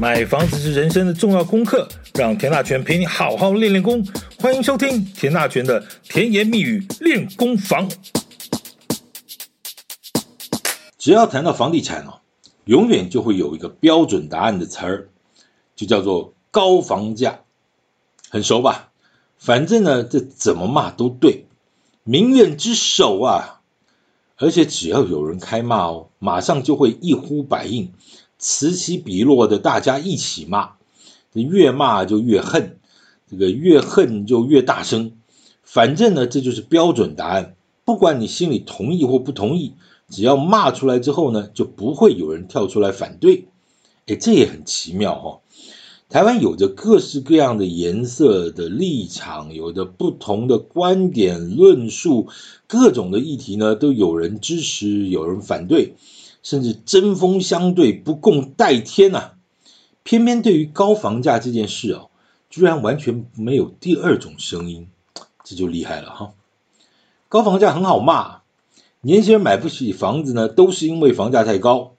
买房子是人生的重要功课，让田大权陪你好好练练功。欢迎收听田大权的甜言蜜语练功房。只要谈到房地产哦，永远就会有一个标准答案的词儿，就叫做高房价，很熟吧？反正呢，这怎么骂都对，民怨之首啊！而且只要有人开骂哦，马上就会一呼百应。此起彼落的，大家一起骂，越骂就越恨，这个越恨就越大声。反正呢，这就是标准答案。不管你心里同意或不同意，只要骂出来之后呢，就不会有人跳出来反对。哎，这也很奇妙哦。台湾有着各式各样的颜色的立场，有着不同的观点论述，各种的议题呢，都有人支持，有人反对。甚至针锋相对，不共戴天呐、啊！偏偏对于高房价这件事哦，居然完全没有第二种声音，这就厉害了哈！高房价很好骂，年轻人买不起房子呢，都是因为房价太高。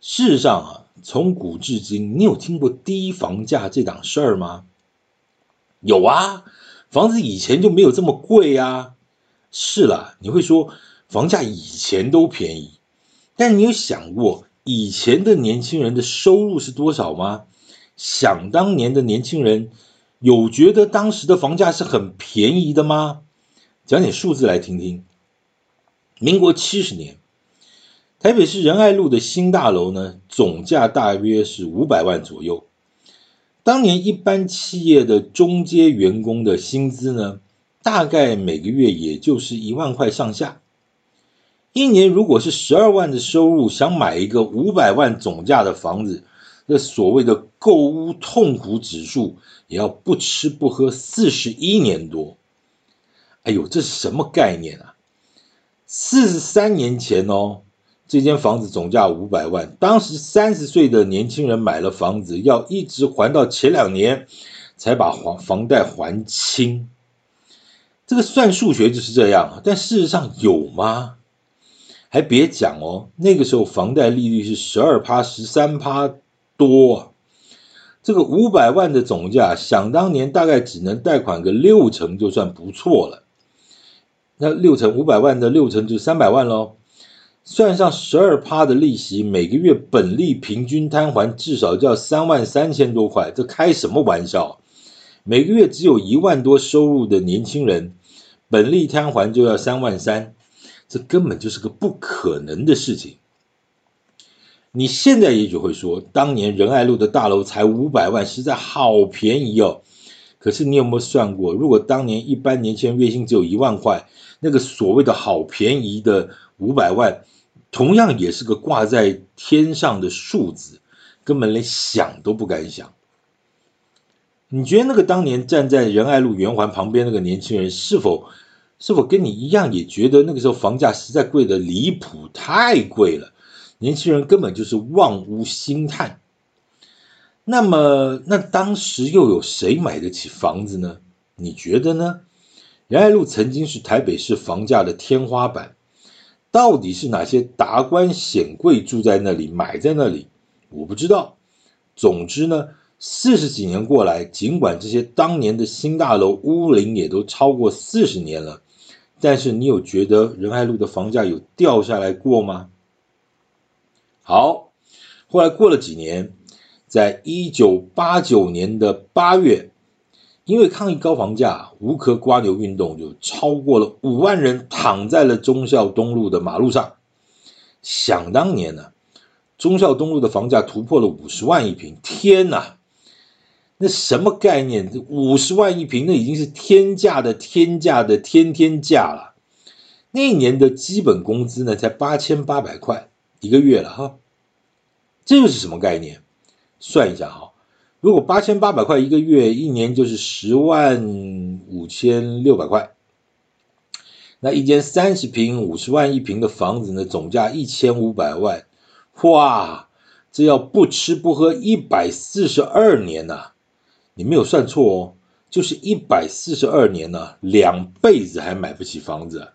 事实上啊，从古至今，你有听过低房价这档事儿吗？有啊，房子以前就没有这么贵呀、啊。是了，你会说房价以前都便宜。但你有想过以前的年轻人的收入是多少吗？想当年的年轻人有觉得当时的房价是很便宜的吗？讲点数字来听听。民国七十年，台北市仁爱路的新大楼呢，总价大约是五百万左右。当年一般企业的中阶员工的薪资呢，大概每个月也就是一万块上下。一年如果是十二万的收入，想买一个五百万总价的房子，那所谓的购屋痛苦指数也要不吃不喝四十一年多。哎呦，这是什么概念啊？四十三年前哦，这间房子总价五百万，当时三十岁的年轻人买了房子，要一直还到前两年才把房房贷还清。这个算数学就是这样，但事实上有吗？还别讲哦，那个时候房贷利率是十二趴、十三趴多啊。这个五百万的总价，想当年大概只能贷款个六成就算不错了。那六成五百万的六成就三百万喽，算上十二趴的利息，每个月本利平均摊还至少就要三万三千多块，这开什么玩笑？每个月只有一万多收入的年轻人，本利摊还就要三万三。这根本就是个不可能的事情。你现在也许会说，当年仁爱路的大楼才五百万，实在好便宜哦。可是你有没有算过，如果当年一般年轻人月薪只有一万块，那个所谓的好便宜的五百万，同样也是个挂在天上的数字，根本连想都不敢想。你觉得那个当年站在仁爱路圆环旁边那个年轻人是否？是否跟你一样也觉得那个时候房价实在贵得离谱，太贵了，年轻人根本就是望屋兴叹。那么，那当时又有谁买得起房子呢？你觉得呢？仁爱路曾经是台北市房价的天花板，到底是哪些达官显贵住在那里，买在那里？我不知道。总之呢，四十几年过来，尽管这些当年的新大楼屋龄也都超过四十年了。但是你有觉得仁爱路的房价有掉下来过吗？好，后来过了几年，在一九八九年的八月，因为抗议高房价，无壳瓜牛运动就超过了五万人躺在了忠孝东路的马路上。想当年呢，忠孝东路的房价突破了五十万一平，天哪！那什么概念？五十万一平，那已经是天价的天价的天天价了。那一年的基本工资呢，才八千八百块一个月了哈。这又是什么概念？算一下哈，如果八千八百块一个月，一年就是十万五千六百块。那一间三十平五十万一平的房子呢，总价一千五百万，哇，这要不吃不喝一百四十二年呐、你没有算错哦，就是一百四十二年呢、两辈子还买不起房子。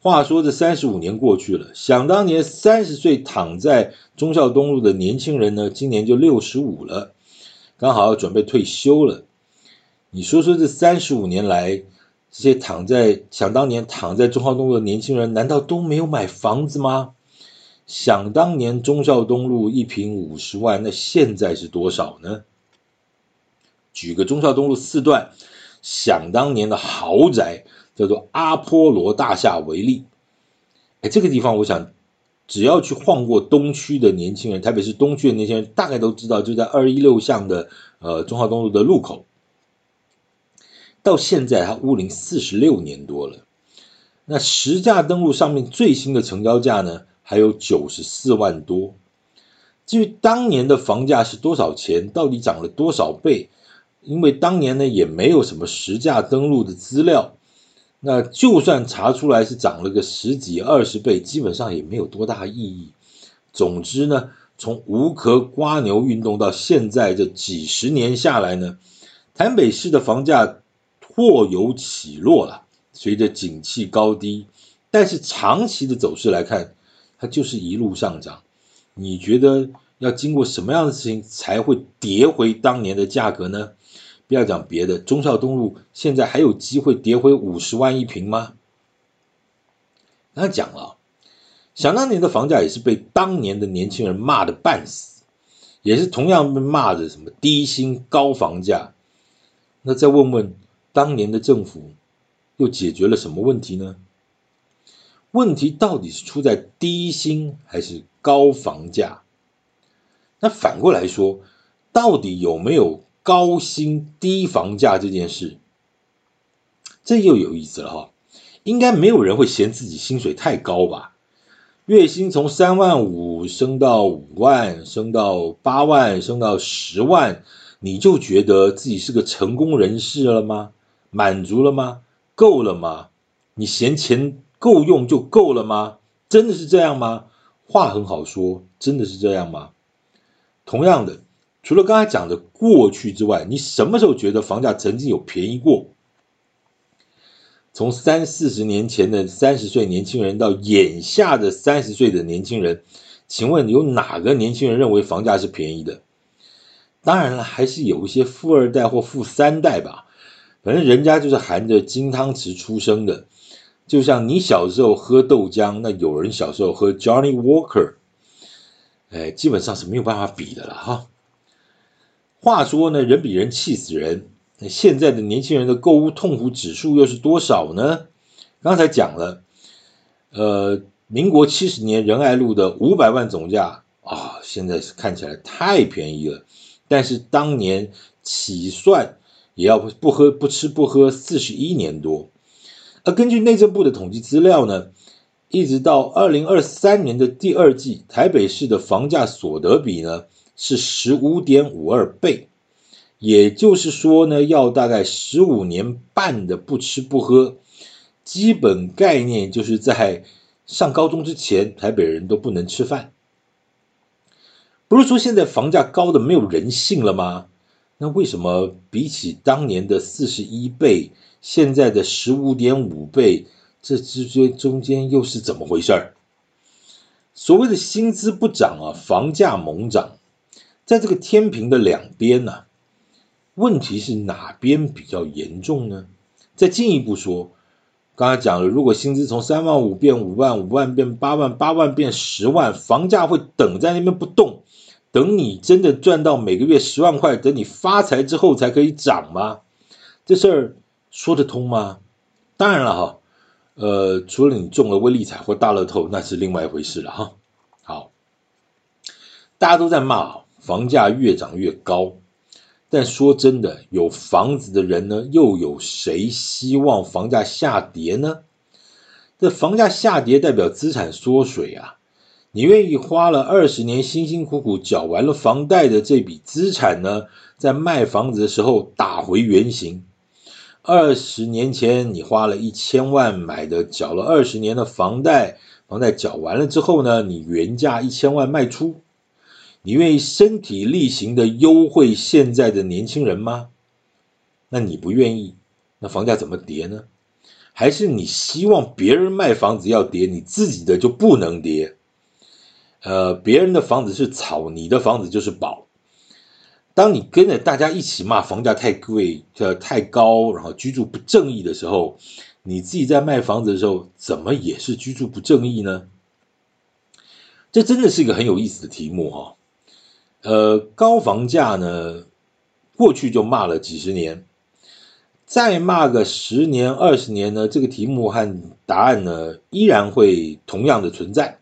话说这三十五年过去了，想当年三十岁躺在忠孝东路的年轻人呢，今年就六十五了，刚好要准备退休了。你说说这三十五年来。这些躺在想当年躺在忠孝东路的年轻人，难道都没有买房子吗？想当年忠孝东路一平五十万，那现在是多少呢？举个中孝东路四段想当年的豪宅，叫做阿波罗大厦为例。哎，这个地方，我想只要去晃过东区的年轻人，特别是东区的年轻人，大概都知道，就在二一六巷的呃中孝东路的路口。到现在，它屋龄四十六年多了。那实价登录上面最新的成交价呢，还有九十四万多。至于当年的房价是多少钱，到底涨了多少倍？因为当年呢也没有什么实价登录的资料。那就算查出来是涨了个十几二十倍，基本上也没有多大意义。总之呢，从无壳蜗牛运动到现在这几十年下来呢，台北市的房价。或有起落了，随着景气高低，但是长期的走势来看，它就是一路上涨。你觉得要经过什么样的事情才会跌回当年的价格呢？不要讲别的，中孝东路现在还有机会跌回五十万一平吗？刚才讲了，想当年的房价也是被当年的年轻人骂得半死，也是同样被骂的什么低薪高房价。那再问问。当年的政府又解决了什么问题呢？问题到底是出在低薪还是高房价？那反过来说，到底有没有高薪低房价这件事？这又有意思了哈。应该没有人会嫌自己薪水太高吧？月薪从三万五升到五万，升到八万，升到十万，你就觉得自己是个成功人士了吗？满足了吗？够了吗？你嫌钱够用就够了吗？真的是这样吗？话很好说，真的是这样吗？同样的，除了刚才讲的过去之外，你什么时候觉得房价曾经有便宜过？从三四十年前的三十岁年轻人到眼下的三十岁的年轻人，请问有哪个年轻人认为房价是便宜的？当然了，还是有一些富二代或富三代吧。反正人家就是含着金汤匙出生的，就像你小时候喝豆浆，那有人小时候喝 Johnny Walker，哎，基本上是没有办法比的了哈。话说呢，人比人气死人，那现在的年轻人的购物痛苦指数又是多少呢？刚才讲了，呃，民国七十年仁爱路的五百万总价啊，现在是看起来太便宜了，但是当年起算。也要不喝不吃不喝四十一年多，而根据内政部的统计资料呢，一直到二零二三年的第二季，台北市的房价所得比呢是十五点五二倍，也就是说呢，要大概十五年半的不吃不喝，基本概念就是在上高中之前，台北人都不能吃饭。不是说现在房价高的没有人性了吗？那为什么比起当年的四十一倍，现在的十五点五倍，这之间中间又是怎么回事儿？所谓的薪资不涨啊，房价猛涨，在这个天平的两边呢、啊，问题是哪边比较严重呢？再进一步说，刚才讲了，如果薪资从三万五变五万，五万变八万，八万变十万，房价会等在那边不动。等你真的赚到每个月十万块，等你发财之后才可以涨吗？这事儿说得通吗？当然了哈，呃，除了你中了威力彩或大乐透，那是另外一回事了哈。好，大家都在骂房价越涨越高，但说真的，有房子的人呢，又有谁希望房价下跌呢？这房价下跌代表资产缩水啊。你愿意花了二十年辛辛苦苦缴完了房贷的这笔资产呢，在卖房子的时候打回原形？二十年前你花了一千万买的，缴了二十年的房贷，房贷缴完了之后呢，你原价一千万卖出？你愿意身体力行的优惠现在的年轻人吗？那你不愿意，那房价怎么跌呢？还是你希望别人卖房子要跌，你自己的就不能跌？呃，别人的房子是草，你的房子就是宝。当你跟着大家一起骂房价太贵、呃太高，然后居住不正义的时候，你自己在卖房子的时候，怎么也是居住不正义呢？这真的是一个很有意思的题目哈。呃，高房价呢，过去就骂了几十年，再骂个十年、二十年呢，这个题目和答案呢，依然会同样的存在。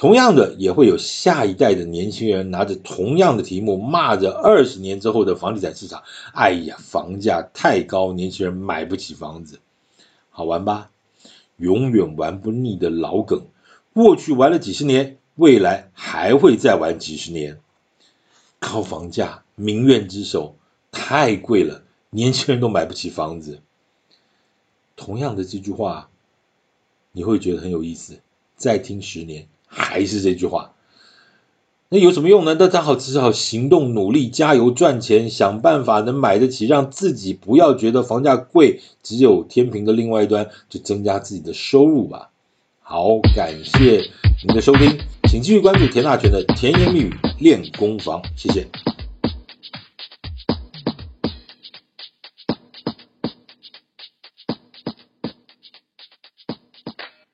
同样的，也会有下一代的年轻人拿着同样的题目骂着二十年之后的房地产市场。哎呀，房价太高，年轻人买不起房子，好玩吧？永远玩不腻的老梗，过去玩了几十年，未来还会再玩几十年。高房价，民怨之首，太贵了，年轻人都买不起房子。同样的这句话，你会觉得很有意思。再听十年。还是这句话，那有什么用呢？那只好只好行动努力，加油赚钱，想办法能买得起，让自己不要觉得房价贵。只有天平的另外一端，就增加自己的收入吧。好，感谢您的收听，请继续关注田大全的甜言蜜语练功房，谢谢。